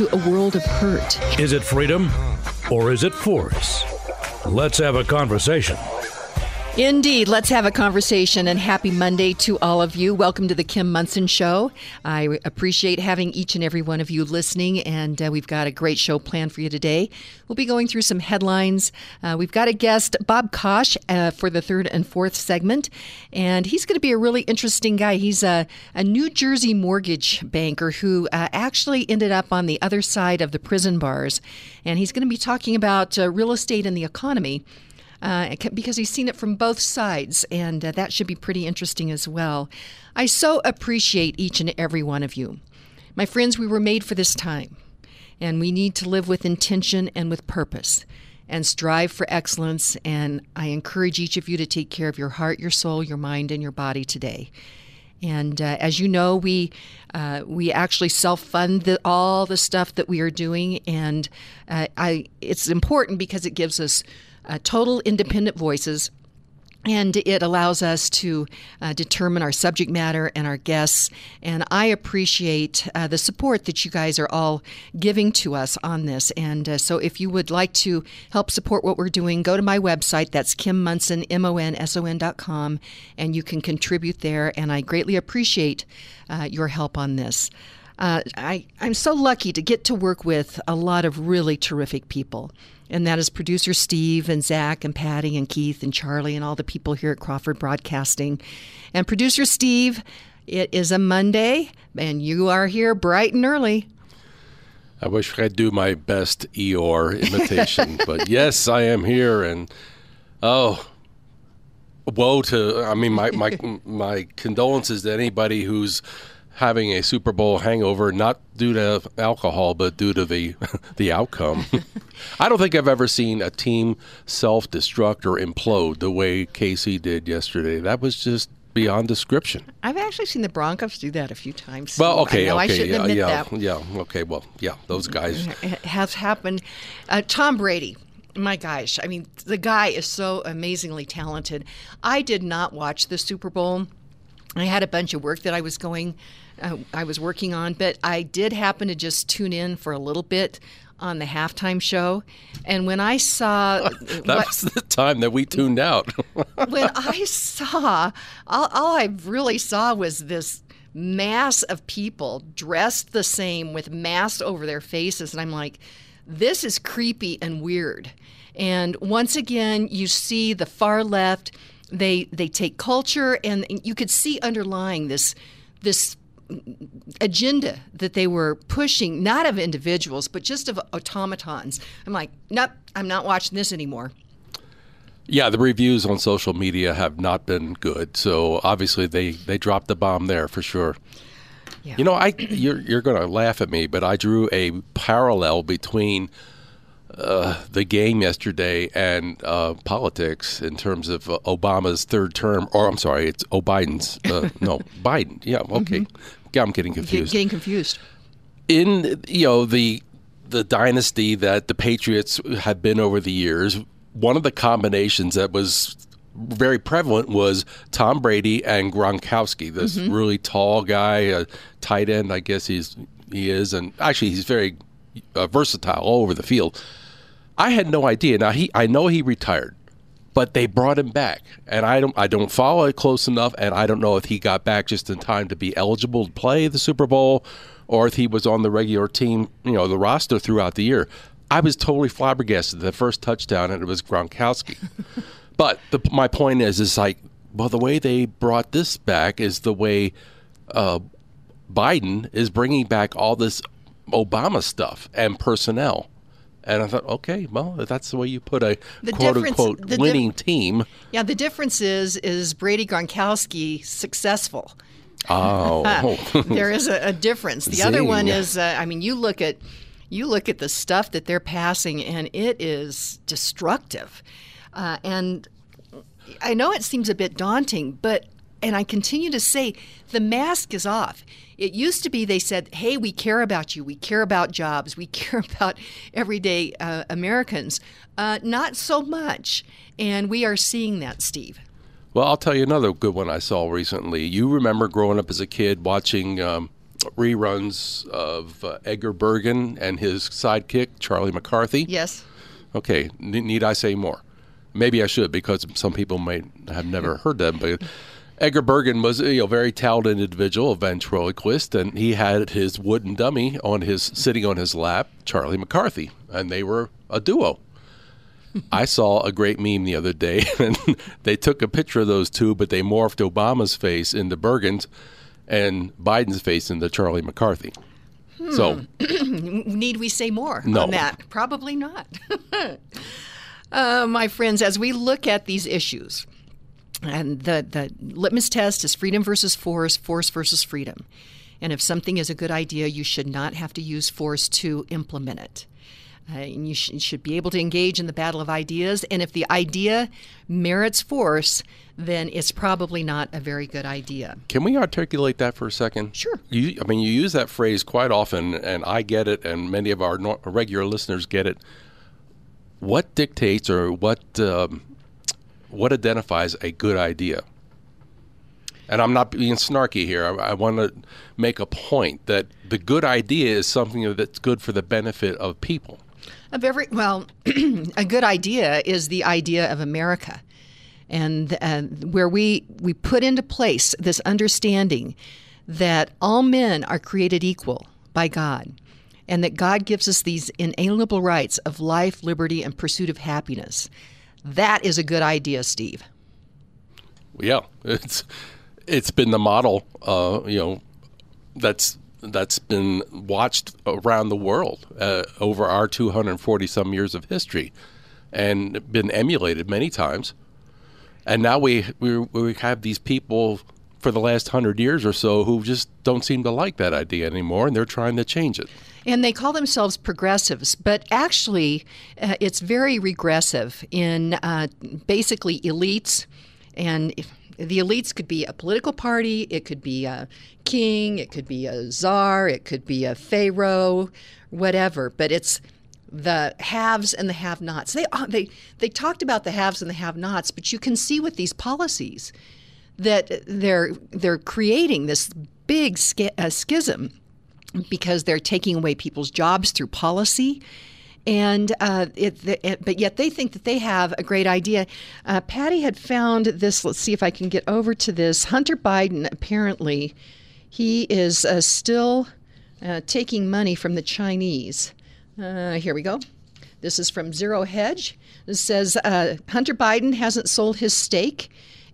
a world of hurt. Is it freedom or is it force? Let's have a conversation. Indeed. Let's have a conversation and happy Monday to all of you. Welcome to the Kim Monson Show. I appreciate having each and every one of you listening, and uh, we've got a great show planned for you today. We'll be going through some headlines. Uh, we've got a guest, Bob Kosch, uh, for the third and fourth segment, and he's going to be a really interesting guy. He's a, a New Jersey mortgage banker who uh, actually ended up on the other side of the prison bars, and he's going to be talking about uh, real estate and the economy uh, because he's seen it from both sides, and uh, that should be pretty interesting as well. I so appreciate each and every one of you. My friends, we were made for this time, and we need to live with intention and with purpose and strive for excellence. And I encourage each of you to take care of your heart, your soul, your mind, and your body today. And uh, as you know, we uh, we actually self fund all the stuff that we are doing, and uh, I it's important because it gives us uh, total independent voices. And it allows us to uh, determine our subject matter and our guests. And I appreciate uh, the support that you guys are all giving to us on this. And uh, so if you would like to help support what we're doing, go to my website. That's Kim Monson, M O N S O N dot com. And you can contribute there. And I greatly appreciate uh, your help on this. Uh, I, I'm so lucky to get to work with a lot of really terrific people and that is producer Steve and Zach and Patty and Keith and Charlie and all the people here at Crawford Broadcasting. And producer Steve, it is a Monday, and you are here bright and early. I wish I could do my best Eeyore imitation, but yes, I am here, and oh, woe to! I mean, my my my condolences to anybody who's having a Super Bowl hangover, not due to alcohol, but due to the the outcome. I don't think I've ever seen a team self destruct or implode the way KC did yesterday. That was just beyond description. I've actually seen the Broncos do that a few times. Well, okay, I okay, yeah, yeah, that. yeah, okay, well, yeah, those guys. It has happened. Uh, Tom Brady. My gosh, I mean, the guy is so amazingly talented. I did not watch the Super Bowl. I had a bunch of work that I was going uh, I was working on, but I did happen to just tune in for a little bit on the halftime show. And when I saw that what, was the time that we tuned out. when I saw, all, all I really saw was this mass of people dressed the same with masks over their faces. And I'm like, this is creepy and weird. And once again, you see the far left. They they take culture, and you could see underlying this this agenda that they were pushing, not of individuals, but just of automatons. I'm like, nope, I'm not watching this anymore. Yeah, the reviews on social media have not been good. So obviously they, they dropped the bomb there for sure. Yeah. You know, I you're you're going to laugh at me, but I drew a parallel between uh, the game yesterday and uh, politics in terms of uh, Obama's third term, or I'm sorry, it's Biden's. Uh, no, Biden. Yeah, okay. Mm-hmm. I'm getting confused. Getting confused. In you know the the dynasty that the Patriots have been over the years, one of the combinations that was very prevalent was Tom Brady and Gronkowski, this mm-hmm. really tall guy, a tight end, I guess he's he is, and actually he's very uh, versatile all over the field. I had no idea. Now he, I know he retired, but they brought him back, and I don't I don't follow it close enough, and I don't know if he got back just in time to be eligible to play the Super Bowl, or if he was on the regular team, you know, the roster throughout the year. I was totally flabbergasted. The first touchdown, and it was Gronkowski. but the, my point is, is like, well, the way they brought this back is the way uh, Biden is bringing back all this Obama stuff and personnel. And I thought, okay, well, that's the way you put a the quote unquote winning dif- team. Yeah, the difference is is Brady Gronkowski successful. Oh, there is a, a difference. The Zing. other one is, uh, I mean, you look at you look at the stuff that they're passing, and it is destructive. Uh, and I know it seems a bit daunting, but and I continue to say the mask is off. It used to be they said, "Hey, we care about you. We care about jobs. We care about everyday uh, Americans." Uh, not so much, and we are seeing that, Steve. Well, I'll tell you another good one I saw recently. You remember growing up as a kid watching um, reruns of uh, Edgar Bergen and his sidekick Charlie McCarthy. Yes. Okay. need I say more? Maybe I should because some people may have never heard that, but. Edgar Bergen was you know, a very talented individual, a ventriloquist, and he had his wooden dummy on his sitting on his lap, Charlie McCarthy, and they were a duo. I saw a great meme the other day, and they took a picture of those two, but they morphed Obama's face into Bergen's and Biden's face into Charlie McCarthy. Hmm. So, need we say more no. on that? Probably not. uh, my friends, as we look at these issues, and the, the litmus test is freedom versus force, force versus freedom. And if something is a good idea, you should not have to use force to implement it. Uh, and you, sh- you, should be able to engage in the battle of ideas. And if the idea merits force, then it's probably not a very good idea. Can we articulate that for a second? Sure. You, I mean, you use that phrase quite often, and I get it, and many of our regular listeners get it. What dictates or what um, what identifies a good idea? And I'm not being snarky here. I, I want to make a point that the good idea is something that's good for the benefit of people. Of every well, a good idea is the idea of America, and uh, where we we put into place this understanding that all men are created equal by God, and that God gives us these inalienable rights of life, liberty, and pursuit of happiness. That is a good idea, Steve. Yeah, it's it's been the model, uh, you know, that's that's been watched around the world uh, over our 240 some years of history, and been emulated many times. And now we we we have these people for the last hundred years or so who just don't seem to like that idea anymore, and they're trying to change it. And they call themselves progressives, but actually, uh, it's very regressive in uh, basically elites and. If, the elites could be a political party, it could be a king, it could be a czar, it could be a pharaoh, whatever. But it's the haves and the have-nots. They uh, they they talked about the haves and the have-nots, but you can see with these policies that they're they're creating this big uh, schism because they're taking away people's jobs through policy and uh, it, it, but yet they think that they have a great idea. Uh, Patty had found this. Let's see if I can get over to this. Hunter Biden apparently he is uh, still uh, taking money from the Chinese. Uh, here we go. This is from Zero Hedge. It says uh, Hunter Biden hasn't sold his stake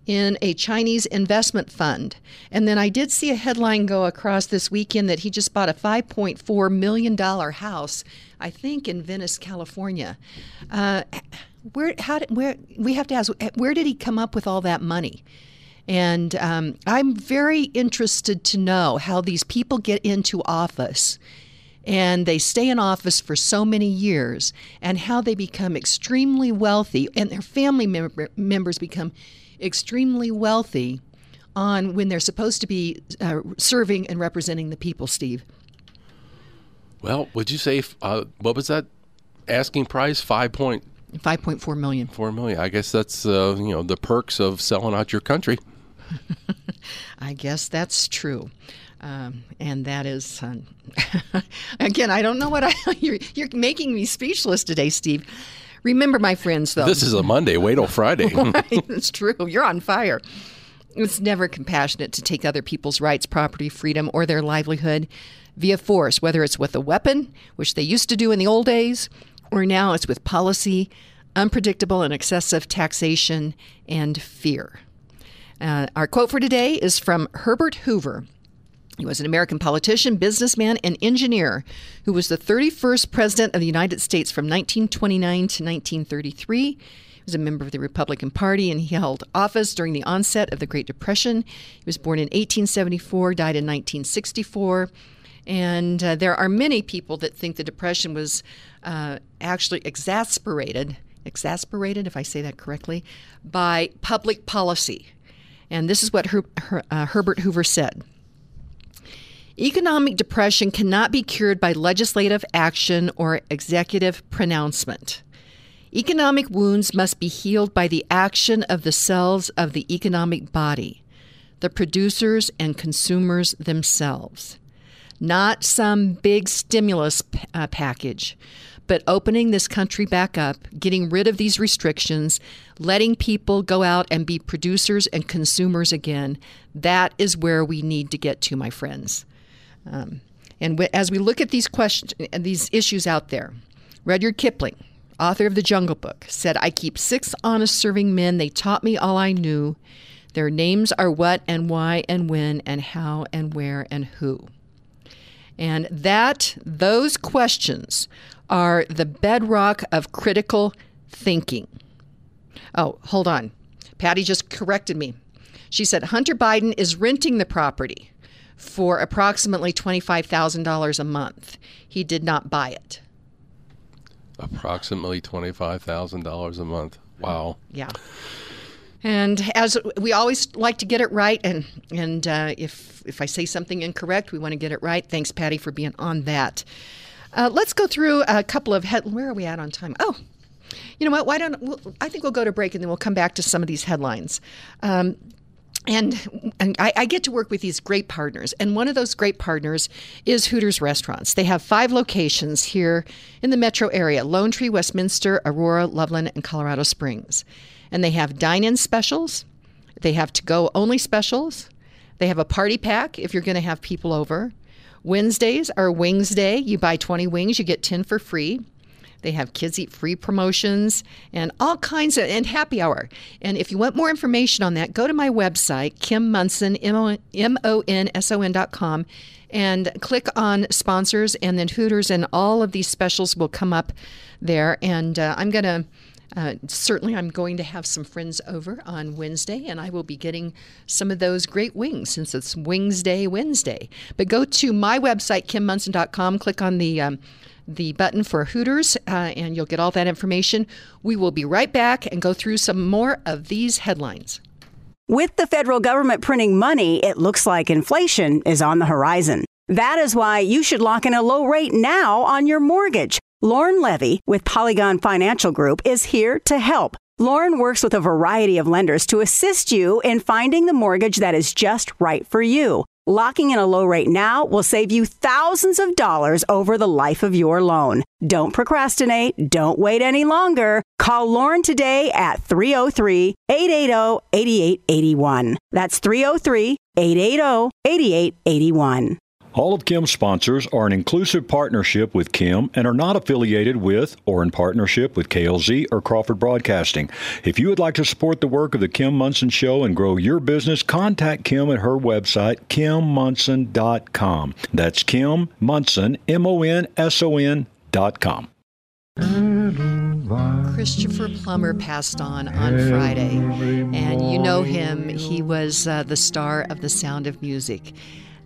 in a Chinese investment fund. And then I did see a headline go across this weekend that he just bought a $5.4 million house, I think in Venice, California. Uh, where, how did, where, we have to ask, where did he come up with all that money? And um, I'm very interested to know how these people get into office and they stay in office for so many years and how they become extremely wealthy and their family member, members become extremely wealthy on when they're supposed to be uh, serving and representing the people, Steve. Well, would you say uh, what was that asking price? Five point. Five point four million. Four million. I guess that's uh, you know the perks of selling out your country. I guess that's true. Um, and that is, uh, again, I don't know what I. You're, you're making me speechless today, Steve. Remember, my friends, though. This is a Monday. Wait till Friday. right, it's true. You're on fire. It's never compassionate to take other people's rights, property, freedom, or their livelihood via force, whether it's with a weapon, which they used to do in the old days, or now it's with policy, unpredictable and excessive taxation, and fear. Uh, our quote for today is from Herbert Hoover. He was an American politician, businessman, and engineer who was the 31st President of the United States from 1929 to 1933. He was a member of the Republican Party and he held office during the onset of the Great Depression. He was born in 1874, died in 1964. And uh, there are many people that think the Depression was uh, actually exasperated, exasperated, if I say that correctly, by public policy. And this is what Her- Her- uh, Herbert Hoover said. Economic depression cannot be cured by legislative action or executive pronouncement. Economic wounds must be healed by the action of the cells of the economic body, the producers and consumers themselves. Not some big stimulus p- uh, package, but opening this country back up, getting rid of these restrictions, letting people go out and be producers and consumers again. That is where we need to get to, my friends. Um, and w- as we look at these questions, these issues out there, Rudyard Kipling, author of The Jungle Book, said, I keep six honest serving men. They taught me all I knew. Their names are what and why and when and how and where and who. And that, those questions are the bedrock of critical thinking. Oh, hold on. Patty just corrected me. She said Hunter Biden is renting the property for approximately $25,000 a month. He did not buy it. Approximately $25,000 a month. Wow. Yeah. And as we always like to get it right, and and uh, if if I say something incorrect, we want to get it right. Thanks, Patty, for being on that. Uh, let's go through a couple of head. Where are we at on time? Oh, you know what? Why don't we'll, I think we'll go to break and then we'll come back to some of these headlines. Um, and, and I, I, get to work with these great partners. And one of those great partners is Hooters Restaurants. They have five locations here in the metro area Lone Tree, Westminster, Aurora, Loveland, and Colorado Springs. And they have dine in specials, they have to go only specials, they have a party pack if you're going to have people over. Wednesdays are Wings Day. You buy 20 wings, you get 10 for free. They have kids eat free promotions and all kinds of, and happy hour. And if you want more information on that, go to my website, Kim Monson, M O N S O N dot com, and click on sponsors, and then Hooters, and all of these specials will come up there. And uh, I'm going to. Uh, certainly, I'm going to have some friends over on Wednesday, and I will be getting some of those great wings since it's Wings Day Wednesday. But go to my website, kimmonson.com, click on the um, the button for Hooters, uh, and you'll get all that information. We will be right back and go through some more of these headlines. With the federal government printing money, it looks like inflation is on the horizon. That is why you should lock in a low rate now on your mortgage. Lauren Levy with Polygon Financial Group is here to help. Lauren works with a variety of lenders to assist you in finding the mortgage that is just right for you. Locking in a low rate now will save you thousands of dollars over the life of your loan. Don't procrastinate. Don't wait any longer. Call Lauren today at 303 880 8881. That's 303 880 8881. All of Kim's sponsors are an inclusive partnership with Kim and are not affiliated with or in partnership with KLZ or Crawford Broadcasting. If you would like to support the work of the Kim Monson Show and grow your business, contact Kim at her website, kimmonson.com. That's Kim Monson, M O N S O N dot com. Christopher Plummer passed on on Friday, and you know him. He was uh, the star of The Sound of Music.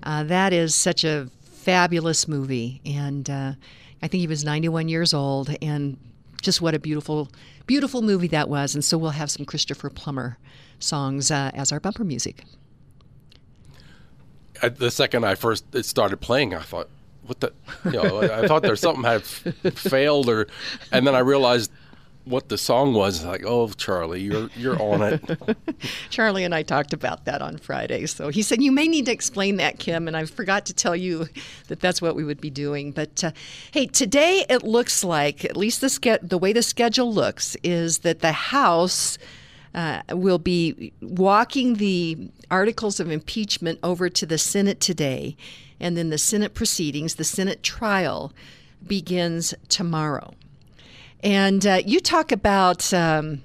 Uh, that is such a fabulous movie, and uh, I think he was 91 years old, and just what a beautiful, beautiful movie that was. And so we'll have some Christopher Plummer songs uh, as our bumper music. the second I first it started playing, I thought, "What the?" You know, I thought there's something had failed, or, and then I realized what the song was. Like, oh, Charlie, you're you're on it. Charlie and I talked about that on Friday. So he said, You may need to explain that, Kim. And I forgot to tell you that that's what we would be doing. But uh, hey, today it looks like, at least the, ske- the way the schedule looks, is that the House. Uh, will be walking the articles of impeachment over to the Senate today, and then the Senate proceedings, the Senate trial, begins tomorrow. And uh, you talk about um,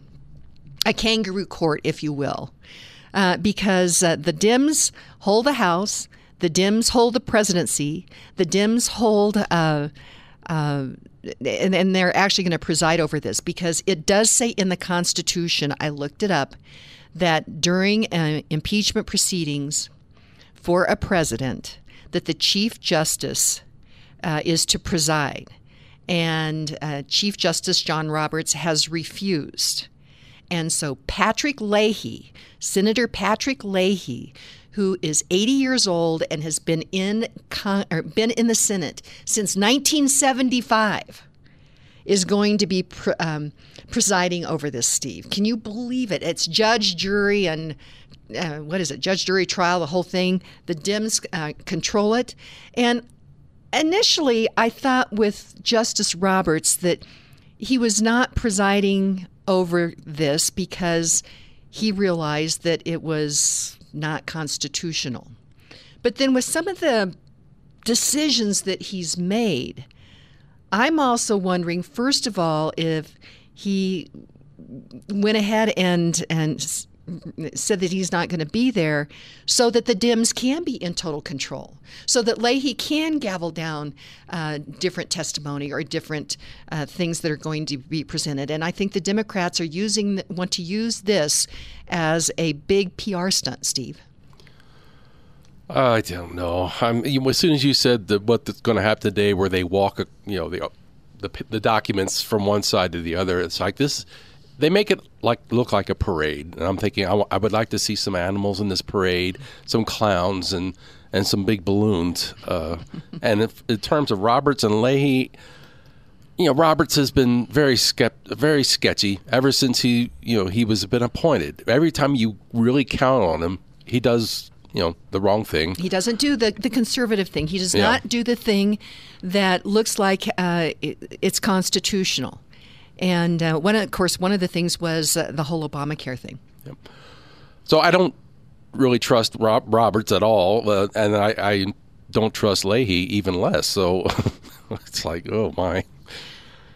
a kangaroo court, if you will, uh, because uh, the Dems hold the House, the Dems hold the presidency, the Dems hold. Uh, uh, and, and they're actually going to preside over this because it does say in the Constitution, I looked it up, that during uh, impeachment proceedings for a president, that the Chief Justice uh, is to preside. And uh, Chief Justice John Roberts has refused. And so Patrick Leahy, Senator Patrick Leahy, who is 80 years old and has been in con- been in the Senate since 1975, is going to be pre- um, presiding over this. Steve, can you believe it? It's judge, jury, and uh, what is it? Judge, jury, trial, the whole thing. The Dems uh, control it, and initially I thought with Justice Roberts that he was not presiding over this because he realized that it was not constitutional. But then with some of the decisions that he's made, I'm also wondering, first of all, if he went ahead and and said that he's not going to be there so that the Dems can be in total control, so that Leahy can gavel down uh, different testimony or different uh, things that are going to be presented. And I think the Democrats are using want to use this as a big PR stunt, Steve. I don't know. I'm, as soon as you said what's going to happen today, where they walk, you know, the, the the documents from one side to the other, it's like this they make it like look like a parade, and I'm thinking I, w- I would like to see some animals in this parade, some clowns, and and some big balloons. Uh, and if, in terms of Roberts and Leahy, you know, Roberts has been very skept- very sketchy ever since he you know he was been appointed. Every time you really count on him, he does you know the wrong thing. He doesn't do the, the conservative thing. He does Yeah. not do the thing that looks like uh, it, it's constitutional. And uh, one, of course, one of the things was uh, the whole Obamacare thing. Yep. So I don't really trust Rob Roberts at all, uh, and I, I don't trust Leahy even less. So it's like, oh my,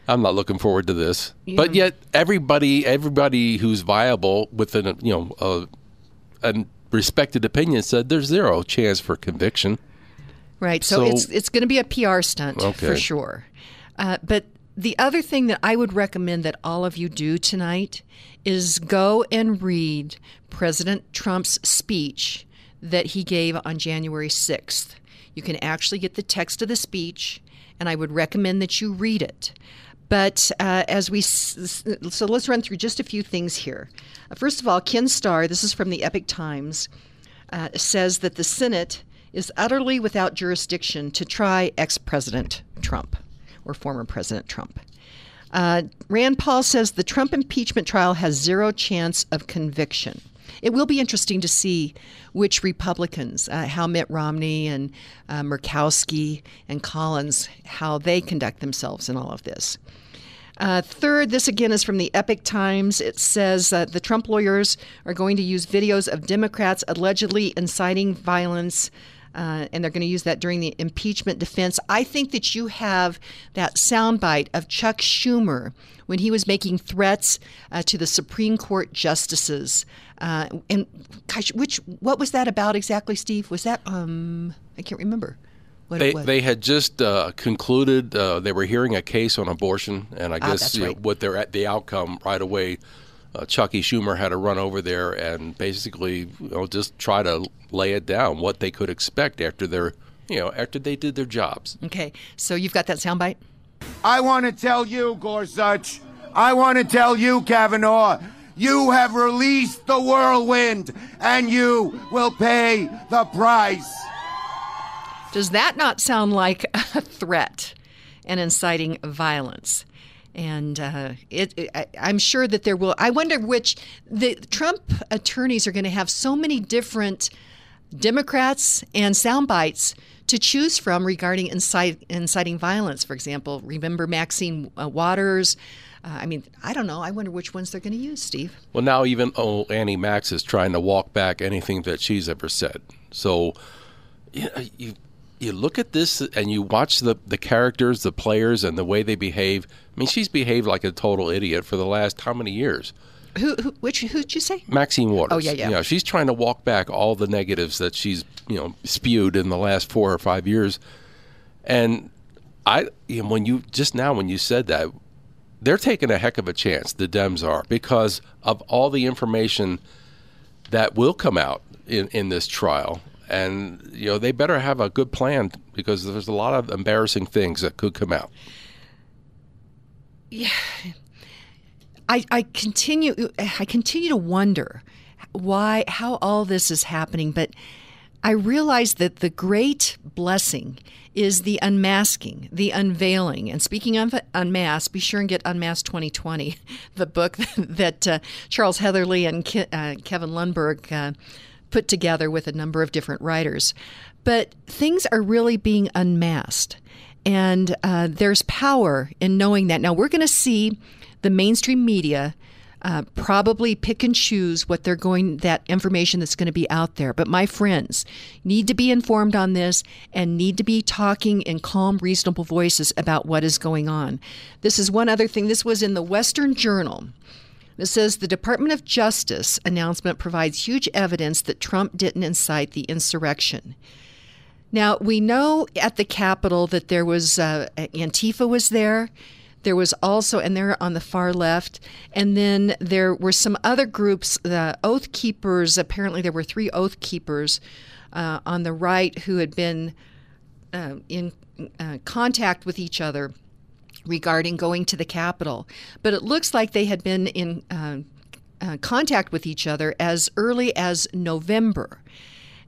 I'm not looking forward to this. But yet, everybody, everybody who's viable within a, you know a, a respected opinion said there's zero chance for conviction. Right. So, So- it's it's going to be a PR stunt for sure. Uh, but the other thing that I would recommend that all of you do tonight is go and read President Trump's speech that he gave on January 6th. You can actually get the text of the speech, and I would recommend that you read it. But uh, as we, so let's run through just a few things here. Uh, first of all, Ken Starr, this is from the Epoch Times uh, says that the Senate is utterly without jurisdiction to try ex President Trump or former President Trump. Uh, Rand Paul says the Trump impeachment trial has zero chance of conviction. It will be interesting to see which Republicans, uh, how Mitt Romney and uh, Murkowski and Collins, how they conduct themselves in all of this. Uh, third, this again is from the Epoch Times. It says uh, the Trump lawyers are going to use videos of Democrats allegedly inciting violence, uh, and they're going to use that during the impeachment defense. I think that you have that soundbite of Chuck Schumer when he was making threats uh, to the Supreme Court justices. Uh, and gosh, which what was that about exactly, Steve? Was that um, I can't remember. What They it was. they had just uh, concluded uh, they were hearing a case on abortion, and I Ah, guess know, what they're at the outcome right away. Uh, Chucky Schumer had to run over there and basically you know, just try to lay it down what they could expect after their you know after they did their jobs. okay, so you've got that soundbite. I want to tell you, Gorsuch. I want to tell you, Kavanaugh. You have released the whirlwind, and you will pay the price. Does that not sound like a threat and inciting violence? And uh, it, it, I, I'm sure that there will. I wonder which the Trump attorneys are going to have so many different Democrats and sound bites to choose from regarding incite, inciting violence. For example, remember Maxine Waters. Uh, I mean, I don't know. I wonder which ones they're going to use, Steve. Well, now even oh, Auntie Max is trying to walk back anything that she's ever said. So you you look at this and you watch the the characters, the players, and the way they behave. I mean, she's behaved like a total idiot for the last how many years? Who, who which who'd you say? Maxine Waters. Oh, yeah, yeah. You know, she's trying to walk back all the negatives that she's you know spewed in the last four or five years. And I, you know, when you just now when you said that, they're taking a heck of a chance. The Dems are because of all the information that will come out in, in this trial. And you know they better have a good plan because there's a lot of embarrassing things that could come out. Yeah, I, I continue. I continue to wonder why, how all this is happening, but I realize that the great blessing is the unmasking, the unveiling. And speaking of unmasked, be sure and get Unmasked 2020, the book that uh, Charles Heatherly and Ke- uh, Kevin Lundberg uh, put together with a number of different writers. But things are really being unmasked. And uh, there's power in knowing that. Now, we're going to see the mainstream media uh, probably pick and choose what they're going that information that's going to be out there but my friends need to be informed on this and need to be talking in calm reasonable voices about what is going on this is one other thing this was in the western journal it says the Department of Justice announcement provides huge evidence that Trump didn't incite the insurrection. Now, we know at the Capitol that there was uh, Antifa was there. There was also, and they're on the far left, and then there were some other groups, the Oath Keepers. Apparently, there were three Oath Keepers uh, on the right who had been uh, in uh, contact with each other regarding going to the Capitol. But it looks like they had been in uh, uh, contact with each other as early as November.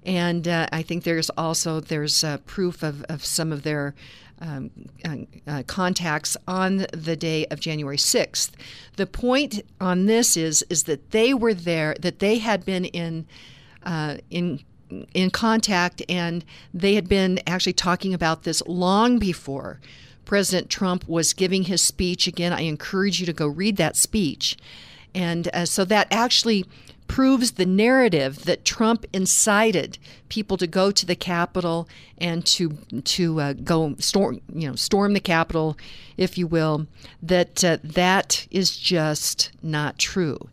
And uh, I think there's also there's proof of, of some of their um, uh, uh, contacts on the day of January 6th. The point on this is is that they were there, that they had been in uh, in in contact, and they had been actually talking about this long before President Trump was giving his speech. Again, I encourage you to go read that speech. And uh, so that actually proves the narrative that Trump incited people to go to the Capitol and to to uh, go storm you know storm the Capitol, if you will. That uh, that is just not true.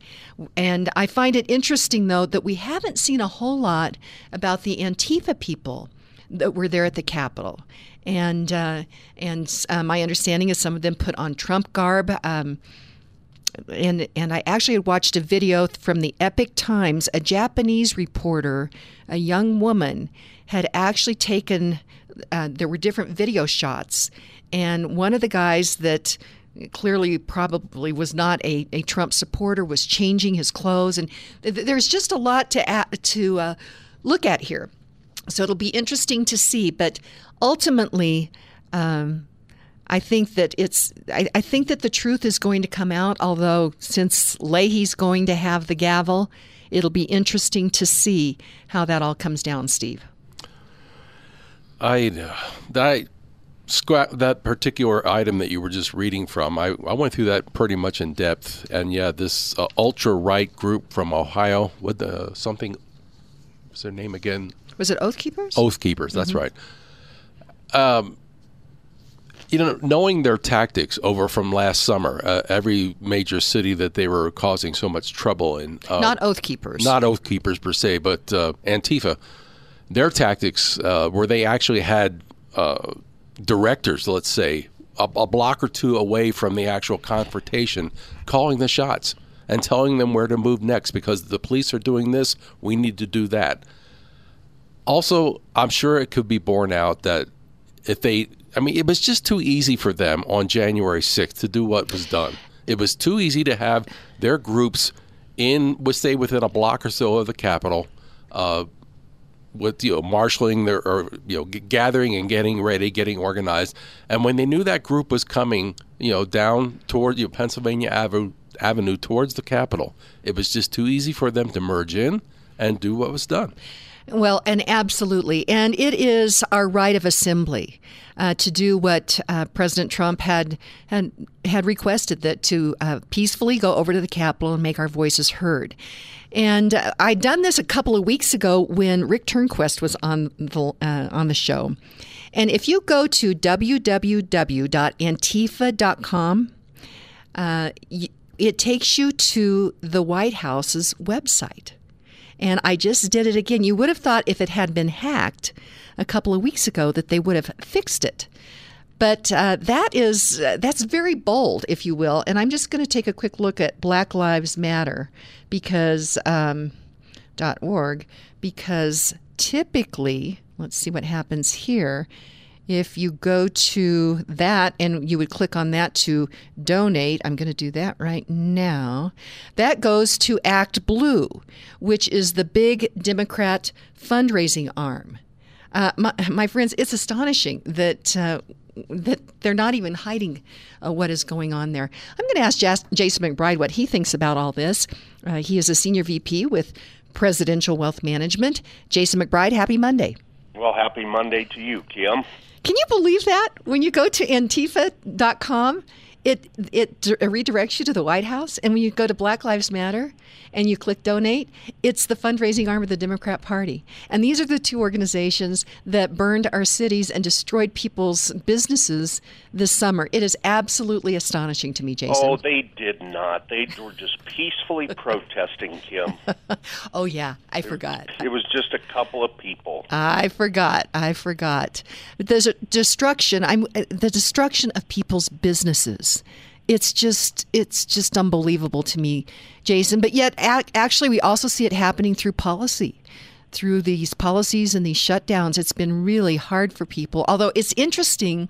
And I find it interesting though that we haven't seen a whole lot about the Antifa people that were there at the Capitol. And uh, and uh, my understanding is some of them put on Trump garb. Um, and and I actually had watched a video from the Epoch Times. A Japanese reporter, a young woman, had actually taken. Uh, there were different video shots, and one of the guys that clearly probably was not a, a Trump supporter was changing his clothes, and th- there's just a lot to to uh, look at here. So it'll be interesting to see, but ultimately. Um, I think that it's I, I, think that the truth is going to come out, although since Leahy's going to have the gavel, it'll be interesting to see how that all comes down, Steve. I that that particular item that you were just reading from, I, I went through that pretty much in depth, and yeah, this uh, ultra right group from Ohio, what the something, what's their name again? Was it Oath Keepers? Oath Keepers, that's mm-hmm. right. Um, you know, knowing their tactics over from last summer, uh, every major city that they were causing so much trouble in. Uh, not Oath Keepers. Not Oath Keepers per se, but uh, Antifa. Their tactics, uh, where they actually had uh, directors, let's say, a, a block or two away from the actual confrontation, calling the shots and telling them where to move next because the police are doing this, we need to do that. Also, I'm sure it could be borne out that if they I mean, it was just too easy for them on January 6th to do what was done. It was too easy to have their groups in, would stay within a block or so of the Capitol, uh, with you know marshaling their or you know gathering and getting ready, getting organized. And when they knew that group was coming, you know, down toward you know, Pennsylvania Avenue towards the Capitol, it was just too easy for them to merge in and do what was done. Well, and absolutely. And it is our right of assembly uh, to do what uh, President Trump had, had, had requested that to uh, peacefully go over to the Capitol and make our voices heard. And uh, I'd done this a couple of weeks ago when Rick Turnquist was on the, uh, on the show. And if you go to www.antifa.com, uh, it takes you to the White House's website. And I just did it again. You would have thought if it had been hacked a couple of weeks ago that they would have fixed it. But uh, that is uh, that's very bold, if you will. And I'm just going to take a quick look at Black Lives Matter because um, .org because typically, let's see what happens here. If you go to that and you would click on that to donate, I'm going to do that right now. That goes to Act Blue, which is the big Democrat fundraising arm. Uh, my, my, friends, it's astonishing that uh, that they're not even hiding uh, what is going on there. I'm going to ask Jas- Jason McBride what he thinks about all this. Uh, he is a senior VP with Presidential Wealth Management. Jason McBride, happy Monday. Well, happy Monday to you, Kim. Can you believe that? When you go to antifa.com, it it redirects you to the White House, and when you go to Black Lives Matter and you click donate, it's the fundraising arm of the Democrat Party. And these are the two organizations that burned our cities and destroyed people's businesses this summer. It is absolutely astonishing to me, Jason. Oh, they did not. They were just peacefully protesting, Kim. oh yeah, I it forgot. It was just a couple of people. I forgot. I forgot. There's a destruction. I'm uh, the destruction of people's businesses it's just it's just unbelievable to me, Jason. But yet, actually, we also see it happening through policy, through these policies and these shutdowns. It's been really hard for people. Although it's interesting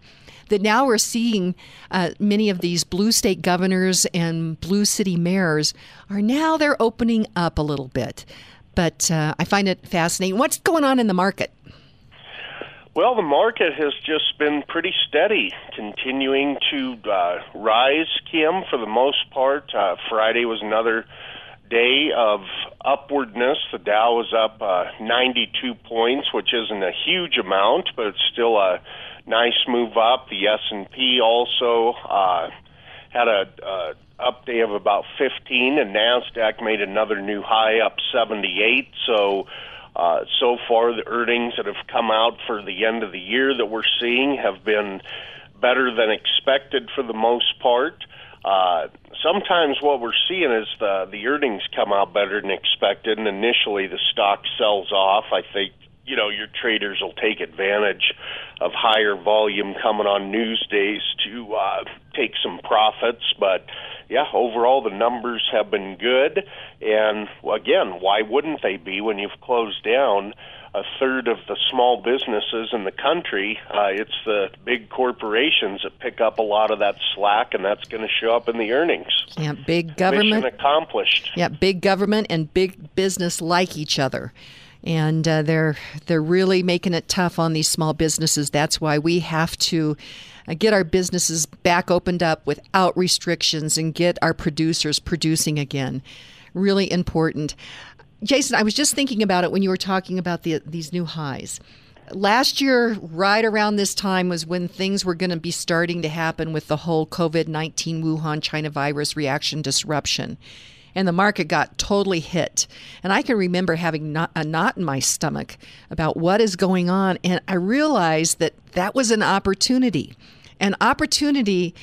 that now we're seeing uh, many of these blue state governors and blue city mayors are now they're opening up a little bit. But uh, I find it fascinating. What's going on in the market? Well, the market has just been pretty steady, continuing to uh, rise, Kim, for the most part. Uh, Friday was another day of upwardness. The Dow was up uh, 92 points, which isn't a huge amount, but it's still a nice move up. The S&P also uh, had a uh, up day of about 15, and Nasdaq made another new high, up 78. So uh, so far, the earnings that have come out for the end of the year that we're seeing have been better than expected for the most part. Uh, sometimes what we're seeing is the the earnings come out better than expected, and initially the stock sells off. I think you know your traders will take advantage of higher volume coming on news days to uh, take some profits. But yeah, overall the numbers have been good, and again, why wouldn't they be when you've closed down? a third of the small businesses in the country. Uh, it's the big corporations that pick up a lot of that slack, and that's going to show up in the earnings. Yeah, big government. Mission accomplished. Yeah, big government and big business like each other and uh, they're they're really making it tough on these small businesses. That's why we have to uh, get our businesses back opened up without restrictions and get our producers producing again. Really important. Jason, I was just thinking about it when you were talking about the, these new highs. Last year, right around this time, was when things were going to be starting to happen with the whole COVID 19 Wuhan China virus reaction disruption and the market got totally hit. And I can remember having not, a knot in my stomach about what is going on. And I realized that that was an opportunity. An opportunity,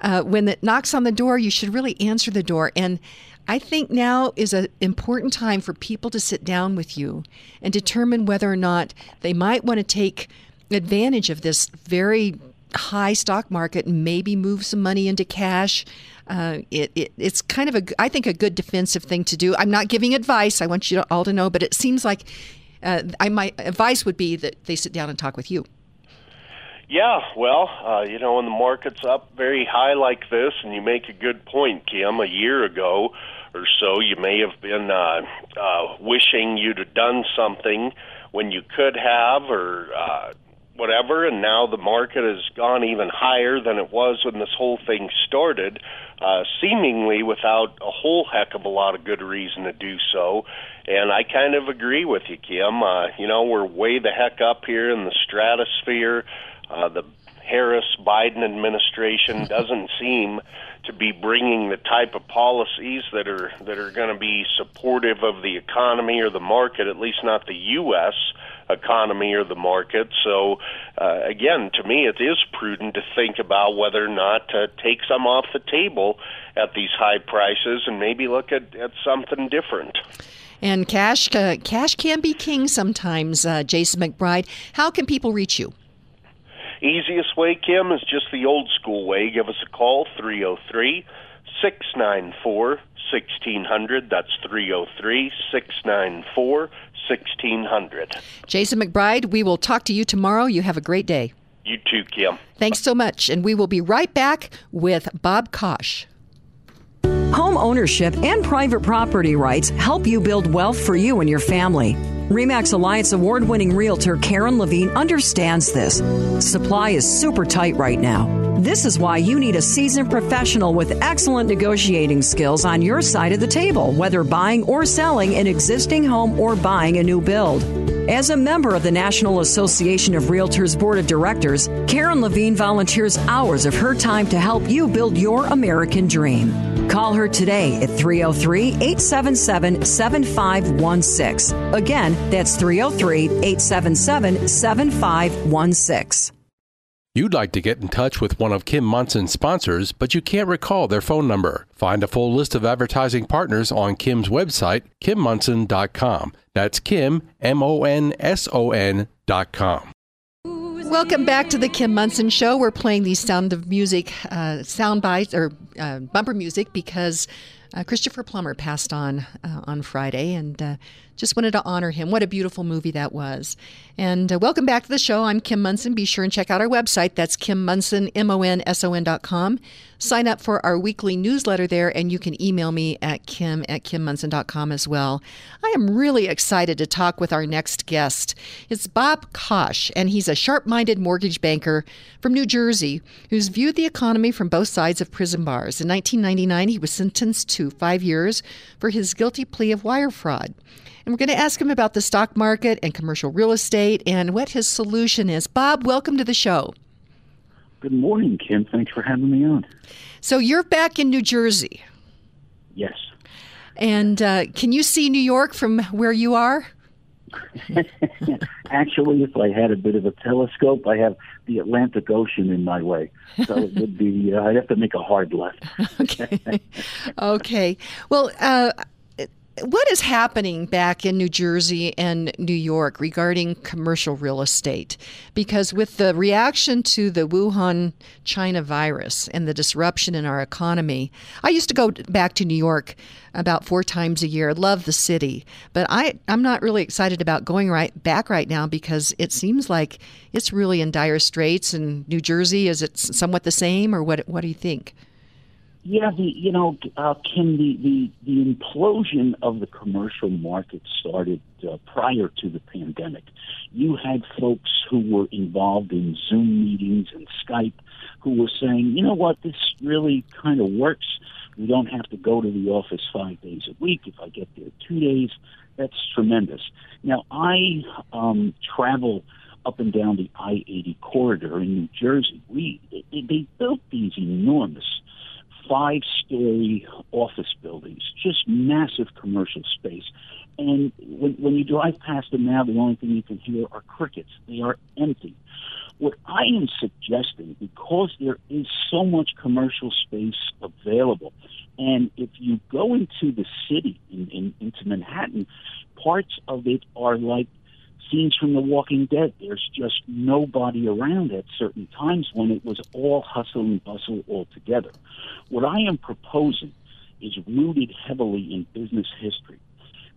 uh, when it knocks on the door, you should really answer the door. And I think now is an important time for people to sit down with you and determine whether or not they might want to take advantage of this very high stock market and maybe move some money into cash uh, it, it, it's kind of a, I think, a good defensive thing to do. I'm not giving advice. I want you to, all to know, but it seems like uh, I, my advice would be that they sit down and talk with you. Yeah, well, uh, you know, when the market's up very high like this, and you make a good point, Kim, a year ago or so, you may have been uh, uh, wishing you'd have done something when you could have, or uh, whatever, and now the market has gone even higher than it was when this whole thing started, uh, seemingly without a whole heck of a lot of good reason to do so. And I kind of agree with you, Kim. Uh, you know, we're way the heck up here in the stratosphere. Uh, the Harris Biden administration doesn't seem to be bringing the type of policies that are that are going to be supportive of the economy or the market, at least not the U.S. economy or the market. So, uh, again, to me, it is prudent to think about whether or not to take some off the table at these high prices and maybe look at, at something different. And cash, uh, cash can be king sometimes. Uh, Jason McBride, how can people reach you? Easiest way, Kim, is just the old school way. Give us a call, 303 694 1600. That's 303 694 1600. Jason McBride, we will talk to you tomorrow. You have a great day. You too, Kim. Thanks so much. And we will be right back with Bob Kosch. Home ownership and private property rights help you build wealth for you and your family. REMAX Alliance award winning realtor Karen Levine understands this. Supply is super tight right now. This is why you need a seasoned professional with excellent negotiating skills on your side of the table, whether buying or selling an existing home or buying a new build. As a member of the National Association of Realtors Board of Directors, Karen Levine volunteers hours of her time to help you build your American dream. Call her today at 303 877 7516. Again, that's 303 877 7516. You'd like to get in touch with one of Kim Monson's sponsors, but you can't recall their phone number. Find a full list of advertising partners on Kim's website, kimmonson.com. That's Kim, M O N S O N.com. Welcome back to the Kim Monson Show. We're playing these sound of music, uh, sound bites or uh, bumper music because uh, Christopher Plummer passed on uh, on Friday, and uh, just wanted to honor him. What a beautiful movie that was. And uh, welcome back to the show. I'm Kim Monson. Be sure and check out our website. That's Kim Monson, M O N S O N dot com. Sign up for our weekly newsletter there, and you can email me at kim at kimmonson.com as well. I am really excited to talk with our next guest. It's Bob Kosch, and he's a sharp minded mortgage banker from New Jersey who's viewed the economy from both sides of prison bars. In 1999, he was sentenced to five years for his guilty plea of wire fraud. And we're going to ask him about the stock market and commercial real estate and what his solution is. Bob, welcome to the show. Good morning, Kim. Thanks for having me on. So you're back in New Jersey. Yes. And uh, can you see New York from where you are? Actually, if I had a bit of a telescope, I have the Atlantic Ocean in my way. So it would be, uh, I'd have to make a hard left. okay. okay. Well, uh, what is happening back in New Jersey and New York regarding commercial real estate? Because with the reaction to the Wuhan China virus and the disruption in our economy, I used to go back to New York about four times a year. Love the city, but I I'm not really excited about going right back right now because it seems like it's really in dire straits. And New Jersey is it somewhat the same, or what? What do you think? Yeah, the you know, uh, Kim, the, the the implosion of the commercial market started uh, prior to the pandemic. You had folks who were involved in Zoom meetings and Skype who were saying, you know what, this really kind of works. We don't have to go to the office five days a week. If I get there two days, that's tremendous. Now I um, travel up and down the I-80 corridor in New Jersey. We they, they built these enormous five story office buildings, just massive commercial space. And when, when you drive past them now, the only thing you can hear are crickets. They are empty. What I am suggesting, because there is so much commercial space available, and if you go into the city, in, in, into Manhattan, parts of it are like scenes from The Walking Dead. There's just nobody around at certain times when it was all hustle and bustle altogether. What I am proposing is rooted heavily in business history.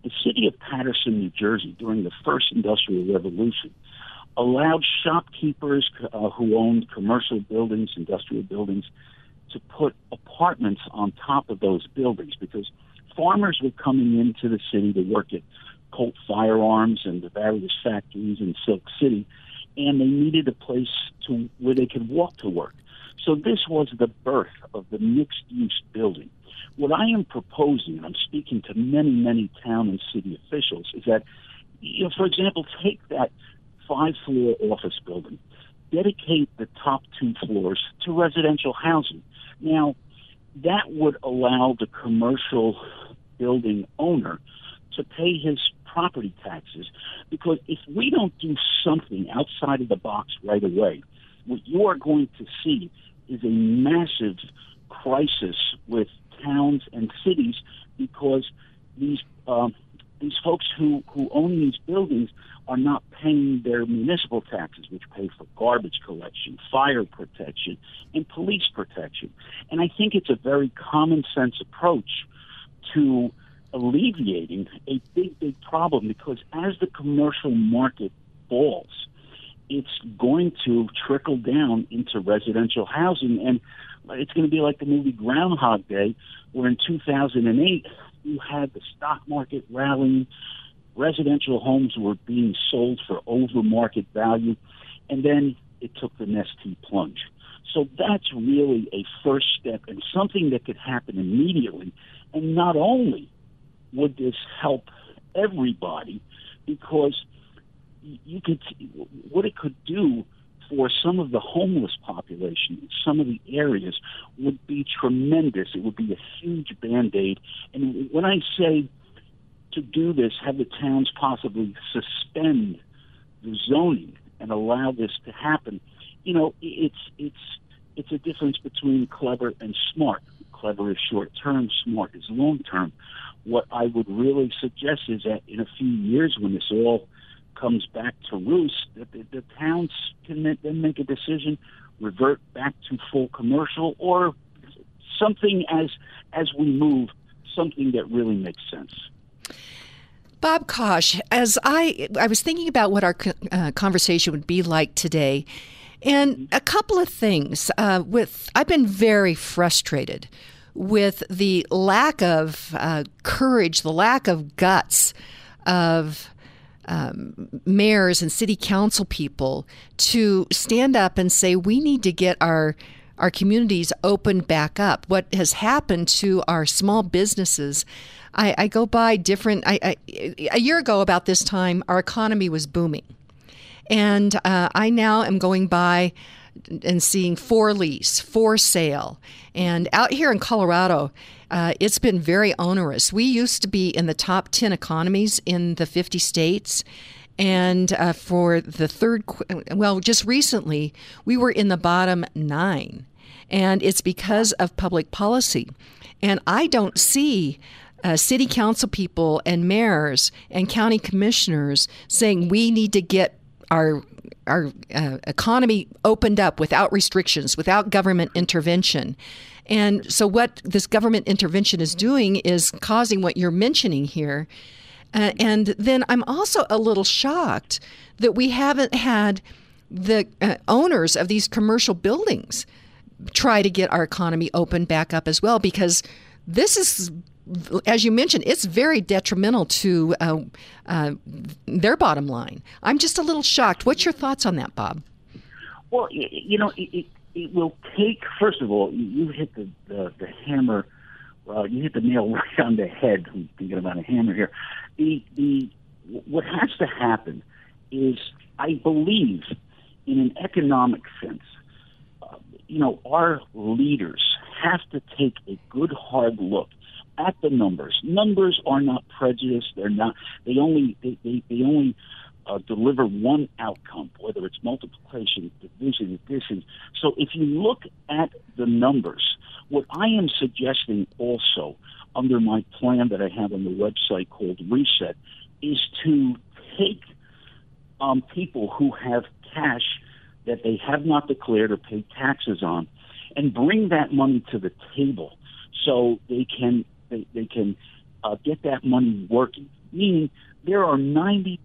The city of Paterson, New Jersey, during the first industrial revolution, allowed shopkeepers uh, who owned commercial buildings, industrial buildings, to put apartments on top of those buildings because farmers were coming into the city to work at Colt Firearms and the various factories in Silk City, and they needed a place to where they could walk to work. So this was the birth of the mixed-use building. What I am proposing, and I'm speaking to many, many town and city officials, is that, you know, for example, take that five-floor office building, dedicate the top two floors to residential housing. Now, that would allow the commercial building owner to pay his property taxes. Because if we don't do something outside of the box right away, what you are going to see is a massive crisis with towns and cities because these um, these folks who, who own these buildings are not paying their municipal taxes, which pay for garbage collection, fire protection, and police protection. And I think it's a very common sense approach to alleviating a big, big problem because as the commercial market falls, it's going to trickle down into residential housing. And it's going to be like the movie Groundhog Day, where in 2008, you had the stock market rallying, residential homes were being sold for over market value, and then it took the nasty plunge. So that's really a first step and something that could happen immediately. And not only would this help everybody, because you could what it could do for some of the homeless population in some of the areas would be tremendous. It would be a huge band aid. And when I say to do this, have the towns possibly suspend the zoning and allow this to happen, you know, it's it's it's a difference between clever and smart. Clever is short term, smart is long term. What I would really suggest is that in a few years, when this all comes back to roost, that the, the towns can then make a decision, revert back to full commercial, or something as as we move, something that really makes sense. Bob Kosch, as I I was thinking about what our uh, conversation would be like today, and a couple of things. Uh, with I've been very frustrated with the lack of uh, courage, the lack of guts of um, mayors and city council people to stand up and say we need to get our our communities opened back up. What has happened to our small businesses? I, I go by different. I, I, a year ago, about this time, our economy was booming, and uh, I now am going by and seeing for lease, for sale, and out here in Colorado, uh, it's been very onerous. We used to be in the top 10 economies in the 50 states. And uh, for the third, well, just recently, we were in the bottom nine. And it's because of public policy. And I don't see uh, city council people and mayors and county commissioners saying we need to get our our uh, economy opened up without restrictions, without government intervention. And so, what this government intervention is doing is causing what you're mentioning here. Uh, and then I'm also a little shocked that we haven't had the uh, owners of these commercial buildings try to get our economy open back up as well, because this is as you mentioned, it's very detrimental to uh, uh, their bottom line. I'm just a little shocked. What's your thoughts on that, Bob? Well, you know, it, it will take. First of all, you hit the the, the hammer. Well, you hit the nail right on the head. I'm thinking about a hammer here. The the what has to happen is, I believe, in an economic sense, uh, you know, our leaders have to take a good hard look at the numbers. Numbers are not prejudiced. They're not. They only. They, they, they only uh, deliver one outcome, whether it's multiplication, division, addition. So if you look at the numbers, what I am suggesting also under my plan that I have on the website called Reset is to take um, people who have cash that they have not declared or paid taxes on and bring that money to the table so they can they, they can uh, get that money working. Meaning, there are $92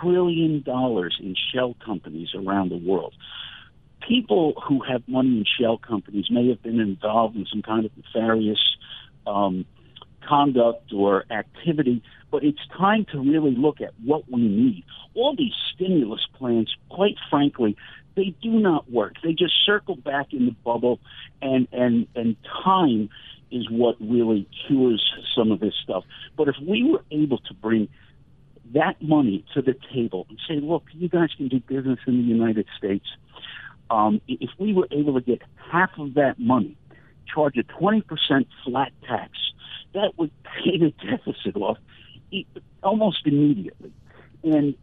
trillion in shell companies around the world. People who have money in shell companies may have been involved in some kind of nefarious um, conduct or activity, but it's time to really look at what we need. All these stimulus plans, quite frankly, they do not work. They just circle back in the bubble, and and and time is what really cures some of this stuff. But if we were able to bring that money to the table and say, look, you guys can do business in the United States. Um, if we were able to get half of that money, charge a 20% flat tax, that would pay the deficit off almost immediately. And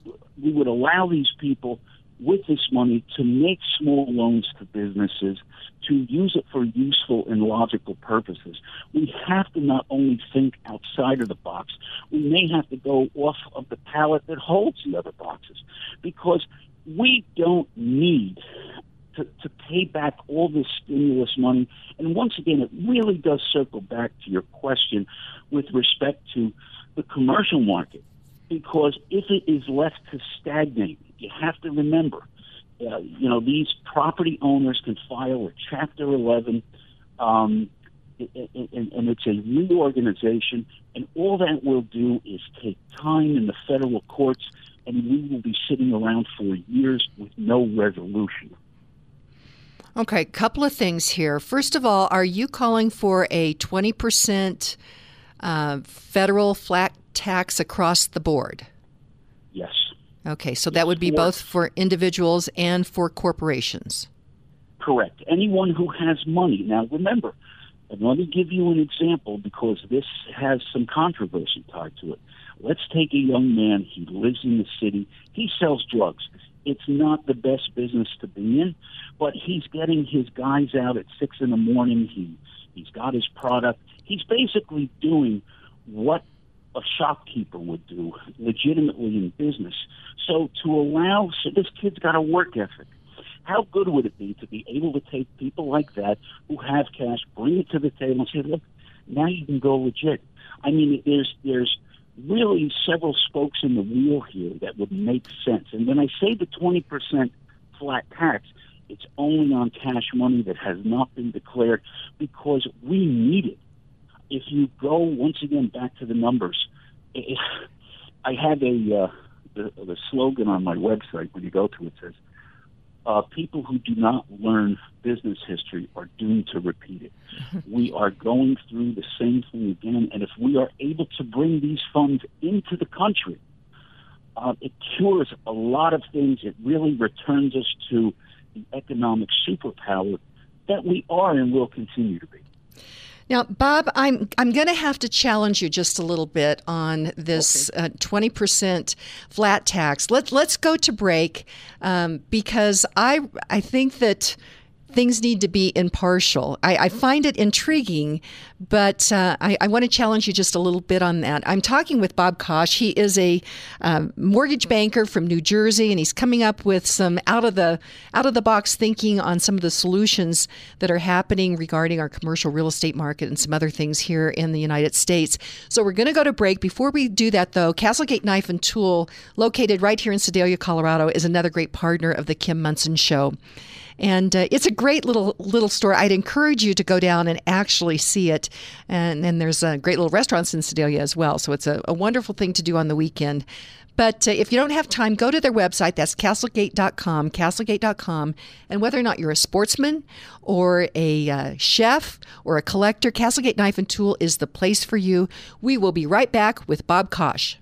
we would allow these people with this money to make small loans to businesses, to use it for useful and logical purposes. We have to not only think outside of the box, we may have to go off of the pallet that holds the other boxes because we don't need to, to pay back all this stimulus money. And once again, it really does circle back to your question with respect to the commercial market. Because if it is left to stagnate, you have to remember, uh, you know, these property owners can file a Chapter 11, um, and, and it's a reorganization, and all that will do is take time in the federal courts, and we will be sitting around for years with no resolution. Okay, couple of things here. First of all, are you calling for a 20% uh, federal flat tax across the board? Yes. Okay, so that would be both for individuals and for corporations. Correct. Anyone who has money. Now, remember, and let me give you an example because this has some controversy tied to it. Let's take a young man. He lives in the city. He sells drugs. It's not the best business to be in, but he's getting his guys out at six in the morning. He he's got his product. He's basically doing what a shopkeeper would do legitimately in business. So to allow so this kid's got a work ethic. How good would it be to be able to take people like that who have cash, bring it to the table, and say, "Look, now you can go legit." I mean, there's there's really several spokes in the wheel here that would make sense. And when I say the 20% flat tax, it's only on cash money that has not been declared because we need it. If you go once again back to the numbers, I have a uh, the, the slogan on my website when you go to it says uh, people who do not learn business history are doomed to repeat it. we are going through the same thing again, and if we are able to bring these funds into the country, uh, it cures a lot of things. It really returns us to the economic superpower that we are and will continue to be. Now, Bob, I'm I'm going to have to challenge you just a little bit on this uh, twenty okay. percent flat tax. Let's Let's go to break um, because I I think that things need to be impartial. I, I find it intriguing, but uh, I, I, want to challenge you just a little bit on that. I'm talking with Bob Kosch. He is a um, mortgage banker from New Jersey, and he's coming up with some out of the out of the box thinking on some of the solutions that are happening regarding our commercial real estate market and some other things here in the United States. So we're going to go to break. Before we do that, though, Castlegate Knife and Tool, located right here in Sedalia, Colorado, is another great partner of the Kim Monson Show and uh, it's a great little little store. I'd encourage you to go down and actually see it. And then there's a great little restaurants in Sedalia as well, so it's a, a wonderful thing to do on the weekend. But uh, if you don't have time, go to their website. That's castlegate.com, castlegate.com. And whether or not you're a sportsman or a uh, chef or a collector, Castlegate Knife and Tool is the place for you. We will be right back with Bob Kosch.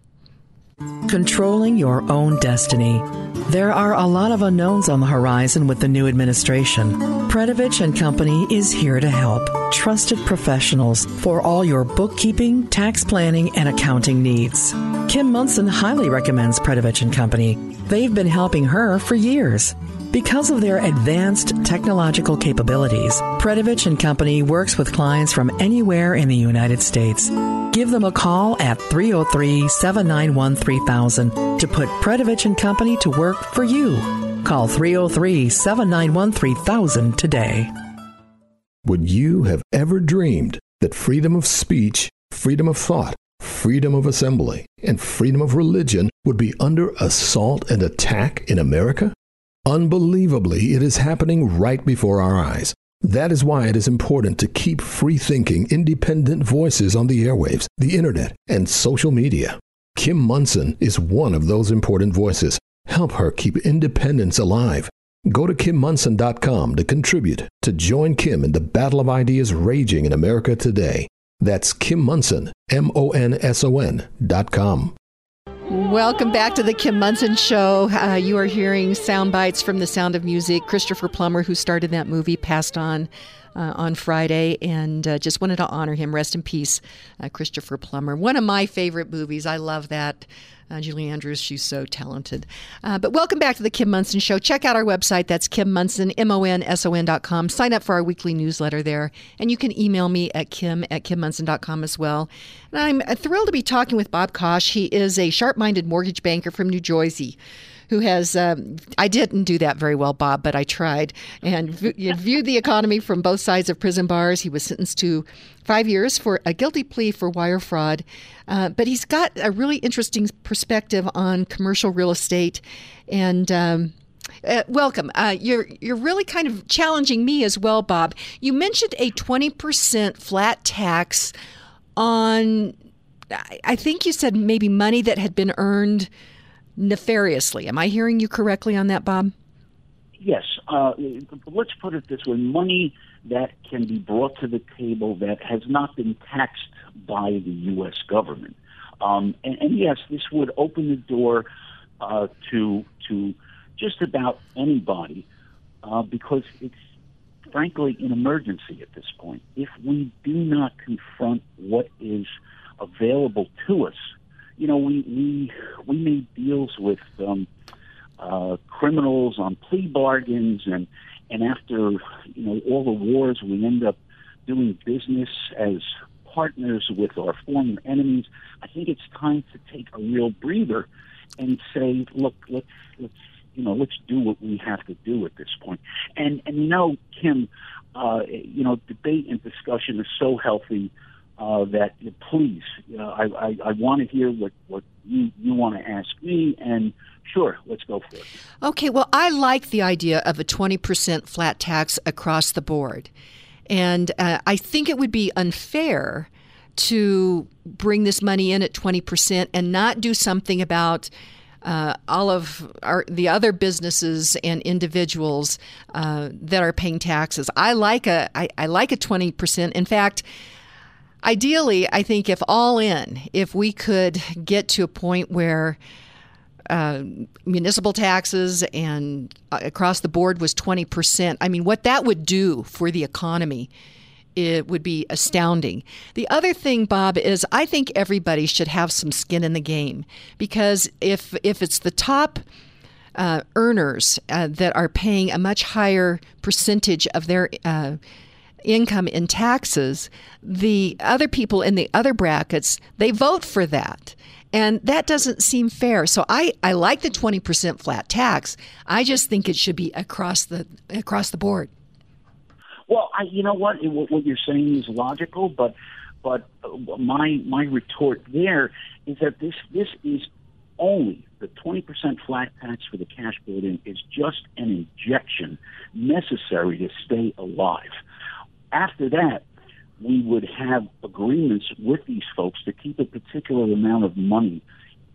Controlling your own destiny. There are a lot of unknowns on the horizon with the new administration. Predovich and Company is here to help. Trusted professionals for all your bookkeeping, tax planning, and accounting needs. Kim Monson highly recommends Predovich and Company. They've been helping her for years. Because of their advanced technological capabilities, Predovich and Company works with clients from anywhere in the United States. Give them a call at 303-791-3000 to put Predovich and Company to work for you. Call 303-791-3000 today. Would you have ever dreamed that freedom of speech, freedom of thought, freedom of assembly, and freedom of religion would be under assault and attack in America? Unbelievably, it is happening right before our eyes. That is why it is important to keep free thinking, independent voices on the airwaves, the internet, and social media. Kim Monson is one of those important voices. Help her keep independence alive. Go to kimmonson.com to contribute to join Kim in the battle of ideas raging in America today. That's Kim Monson, M O N S O N dot com. Welcome back to the Kim Monson Show. Uh, you are hearing sound bites from The Sound of Music. Christopher Plummer, who started that movie, passed on uh, on Friday, and uh, just wanted to honor him. Rest in peace, uh, Christopher Plummer. One of my favorite movies. I love that. Uh, Julie Andrews, she's so talented. Uh, but welcome back to the Kim Monson Show. Check out our website. That's Kim Monson, M O N S O N dot com. Sign up for our weekly newsletter there. And you can email me at kim at kimmonson.com as well. And I'm thrilled to be talking with Bob Kosch. He is a sharp minded mortgage banker from New Jersey who has, um, I didn't do that very well, Bob, but I tried, and v- viewed the economy from both sides of prison bars. He was sentenced to five years for a guilty plea for wire fraud. Uh, but he's got a really interesting perspective on commercial real estate and. Um, uh, welcome. Uh, you're you're really kind of challenging me as well, Bob. You mentioned a twenty percent flat tax on. I think you said maybe money that had been earned nefariously. Am I hearing you correctly on that, Bob? Yes. Uh, let's put it this way: money that can be brought to the table that has not been taxed by the U.S. government. Um, and, and, yes, this would open the door uh, to to just about anybody uh, because it's frankly an emergency at this point. If we do not confront what is available to us, you know, we we we made deals with um, uh, criminals on plea bargains, and and after you know all the wars, we end up doing business as partners with our former enemies. I think it's time to take a real breather and say, look, let's let's you know let's do what we have to do at this point. And and you know, Kim, uh, you know, debate and discussion is so healthy. That please, know, I, I, I want to hear what, what you, you want to ask me, and sure, let's go for it. Okay, well, I like the idea of a 20% flat tax across the board. And uh, I think it would be unfair to bring this money in at 20% and not do something about uh, all of our, the other businesses and individuals uh, that are paying taxes. I like a I, I like a 20%. In fact, ideally, I think if all in, if we could get to a point where uh, municipal taxes and uh, across the board was 20%. I mean, what that would do for the economy it would be astounding. The other thing, Bob, is I think everybody should have some skin in the game because if if it's the top uh, earners uh, that are paying a much higher percentage of their uh, income in taxes, the other people in the other brackets they vote for that. And that doesn't seem fair. So I, I like the 20% flat tax. I just think it should be across the across the board. Well, I, you know what? What you're saying is logical, but but my my retort there is that this this is only the 20% flat tax for the cash building is just an injection necessary to stay alive. After that, we would have agreements with these folks to keep a particular amount of money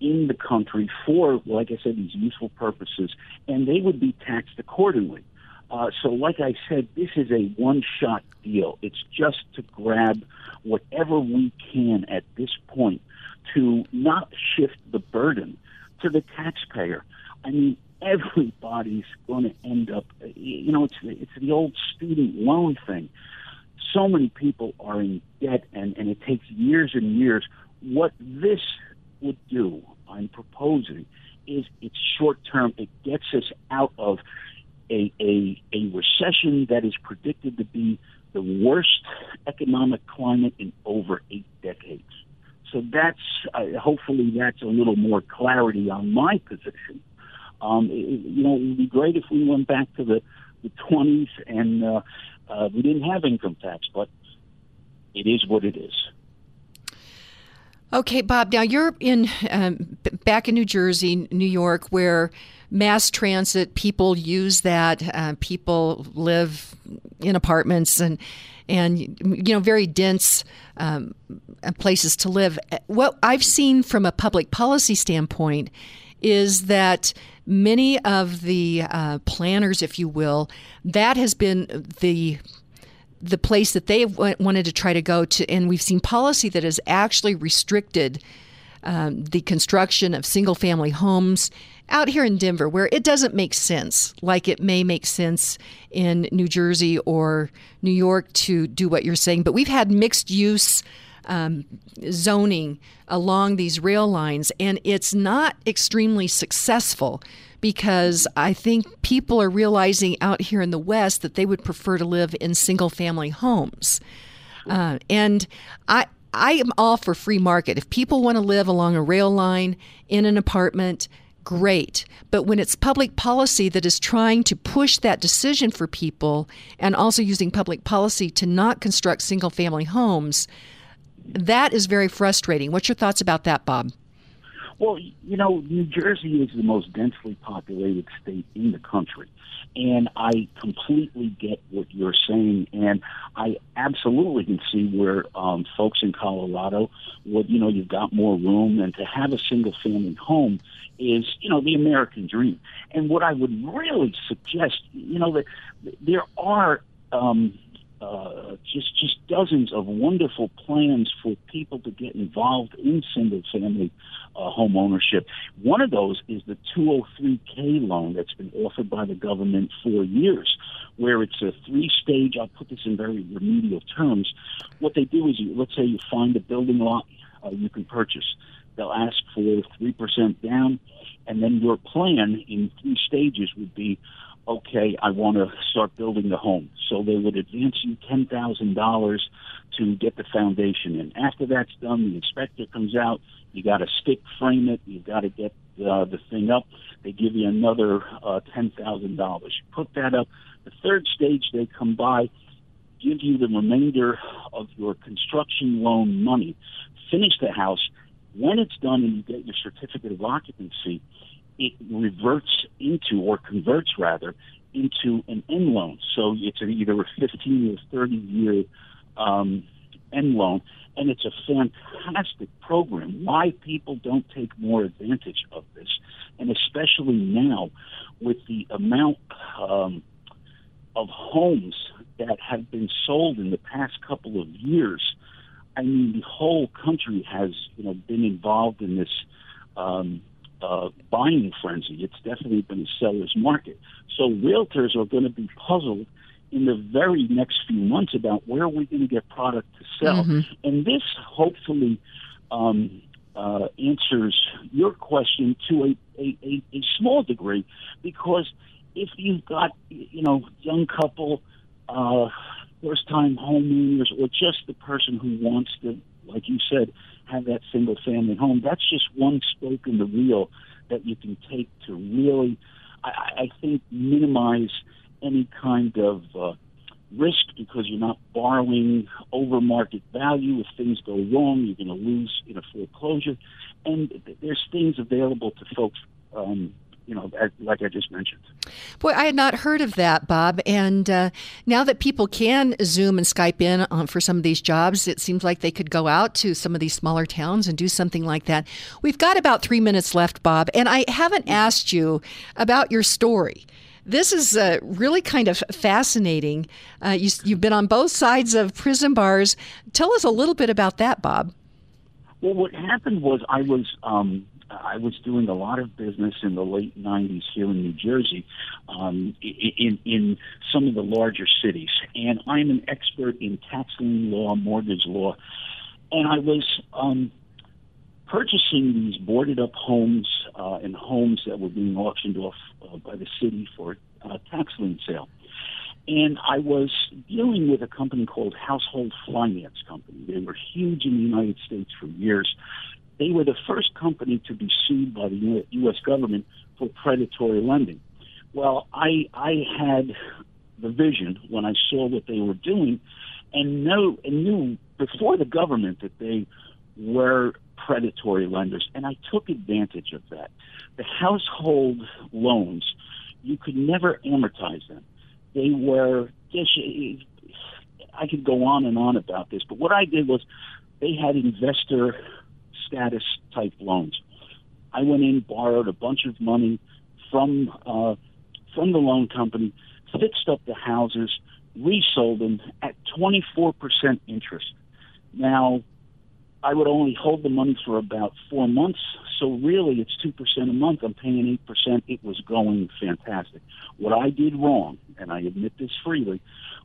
in the country for, like I said, these useful purposes, and they would be taxed accordingly. Uh, so, like I said, this is a one shot deal. It's just to grab whatever we can at this point to not shift the burden to the taxpayer. I mean, everybody's going to end up, you know, it's, it's the old student loan thing so many people are in debt and, and it takes years and years. What this would do, I'm proposing, is it's short term. It gets us out of a, a, a recession that is predicted to be the worst economic climate in over eight decades. So that's uh, hopefully that's a little more clarity on my position. Um, it, you know, it would be great if we went back to the the 20s and uh, uh, we didn't have income tax, but it is what it is. Okay, Bob. Now you're in um, back in New Jersey, New York, where mass transit people use that. Uh, people live in apartments and and you know very dense um, places to live. What I've seen from a public policy standpoint is that many of the uh, planners, if you will, that has been the the place that they wanted to try to go to, and we've seen policy that has actually restricted um, the construction of single family homes out here in Denver, where it doesn't make sense, like it may make sense in New Jersey or New York to do what you're saying. But we've had mixed use um, zoning along these rail lines, and it's not extremely successful because I think people are realizing out here in the West that they would prefer to live in single family homes. Uh, and I, I am all for free market. If people want to live along a rail line in an apartment, great. But when it's public policy that is trying to push that decision for people and also using public policy to not construct single family homes, that is very frustrating. What's your thoughts about that, Bob? Well, you know, New Jersey is the most densely populated state in the country. And I completely get what you're saying. And I absolutely can see where um, folks in Colorado would, you know, you've got more room. And to have a single family home is, you know, the American dream. And what I would really suggest, you know, that there are. Um, uh, just just dozens of wonderful plans for people to get involved in single family uh, home ownership. One of those is the 203k loan that's been offered by the government for years, where it's a three stage. I'll put this in very remedial terms. What they do is, you, let's say you find a building lot uh, you can purchase. They'll ask for three percent down, and then your plan in three stages would be okay, I want to start building the home. So they would advance you $10,000 to get the foundation in. After that's done, the inspector comes out. You got to stick frame it. You got to get uh, the thing up. They give you another uh, $10,000. You put that up. The third stage, they come by, give you the remainder of your construction loan money, finish the house. When it's done and you get your certificate of occupancy, it reverts into or converts rather into an end loan. So it's either a 15 or 30 year um, end loan, and it's a fantastic program. Why people don't take more advantage of this, and especially now with the amount um, of homes that have been sold in the past couple of years. I mean, the whole country has you know been involved in this um, uh, buying frenzy. It's definitely been a seller's market. So realtors are going to be puzzled in the very next few months about where we're going to get product to sell. Mm-hmm. And this hopefully um, uh, answers your question to a, a, a, a small degree because if you've got, you know, young couple, uh, first time homeowners, or just the person who wants to, like you said, have that single family home. That's just one spoke in the wheel that you can take to really, I, I think, minimize any kind of uh, risk because you're not borrowing over market value. If things go wrong, you're going to lose in a foreclosure. And there's things available to folks um, you know, like I just mentioned. Boy, I had not heard of that, Bob. And uh, now that people can Zoom and Skype in for some of these jobs, it seems like they could go out to some of these smaller towns and do something like that. We've got about three minutes left, Bob, and I haven't asked you about your story. This is uh, really kind of fascinating. Uh, you, you've been on both sides of prison bars. Tell us a little bit about that, Bob. Well, what happened was I was um, I was doing a lot of business in the late '90s here in New Jersey, um, in in some of the larger cities, and I'm an expert in tax lien law, mortgage law, and I was um, purchasing these boarded up homes uh, and homes that were being auctioned off uh, by the city for uh, tax lien sale. And I was dealing with a company called Household Finance Company. They were huge in the United States for years they were the first company to be sued by the U.S. government for predatory lending. Well, I I had the vision when I saw what they were doing, and know and knew before the government that they were predatory lenders, and I took advantage of that. The household loans, you could never amortize them. They were. I could go on and on about this, but what I did was they had investor status type loans. I went in, borrowed a bunch of money from uh, from the loan company, fixed up the houses, resold them at 24% interest. Now, I would only hold the money for about four months, so really it's 2% a month. I'm paying 8%. It was going fantastic. What I did wrong, and I admit this freely,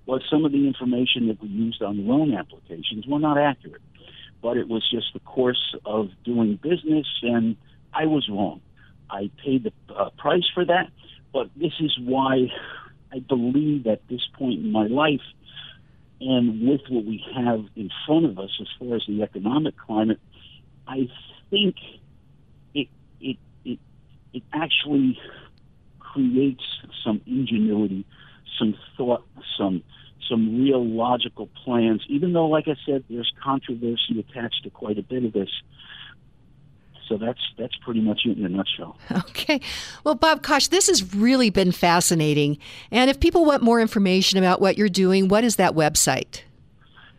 was some of the information that we used on loan applications were not accurate but it was just the course of doing business, and I was wrong. I paid the uh, price for that, but this is why I believe at this point in my life, and with what we have in front of us as far as the economic climate, I think it it it it actually creates some ingenuity, some thought, some some real logical plans. Even though, like I said, there's controversy attached to quite a bit of this. So that's that's pretty much it in a nutshell. Okay. Well, Bob Kosch, this has really been fascinating. And if people want more information about what you're doing, what is that website?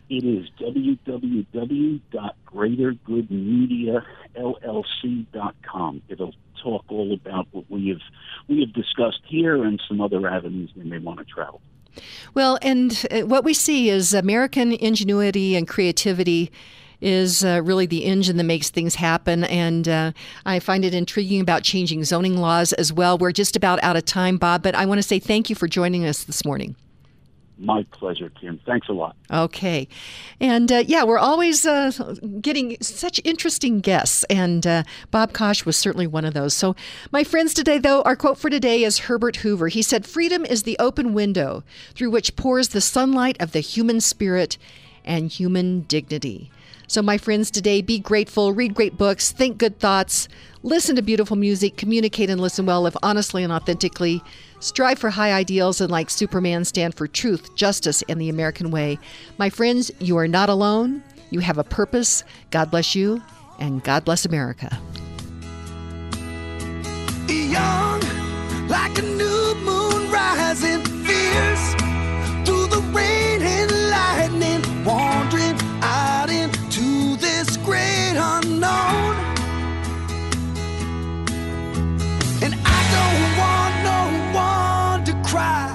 It is www.greatergoodmediallc.com. It'll talk all about what we have we have discussed here and some other avenues they may want to travel. Well, and uh, what we see is American ingenuity and creativity is uh, really the engine that makes things happen. And uh, I find it intriguing about changing zoning laws as well. We're just about out of time, Bob, but I want to say thank you for joining us this morning. My pleasure, Kim. Thanks a lot. Okay. And uh, yeah, we're always uh, getting such interesting guests, and uh, Bob Kosch was certainly one of those. So, my friends, today, though, our quote for today is Herbert Hoover. He said, Freedom is the open window through which pours the sunlight of the human spirit and human dignity. So, my friends, today, be grateful, read great books, think good thoughts, listen to beautiful music, communicate and listen well, live honestly and authentically strive for high ideals, and like Superman, stand for truth, justice, and the American way. My friends, you are not alone. You have a purpose. God bless you, and God bless America. Young, like a new moon rising, fierce. cry.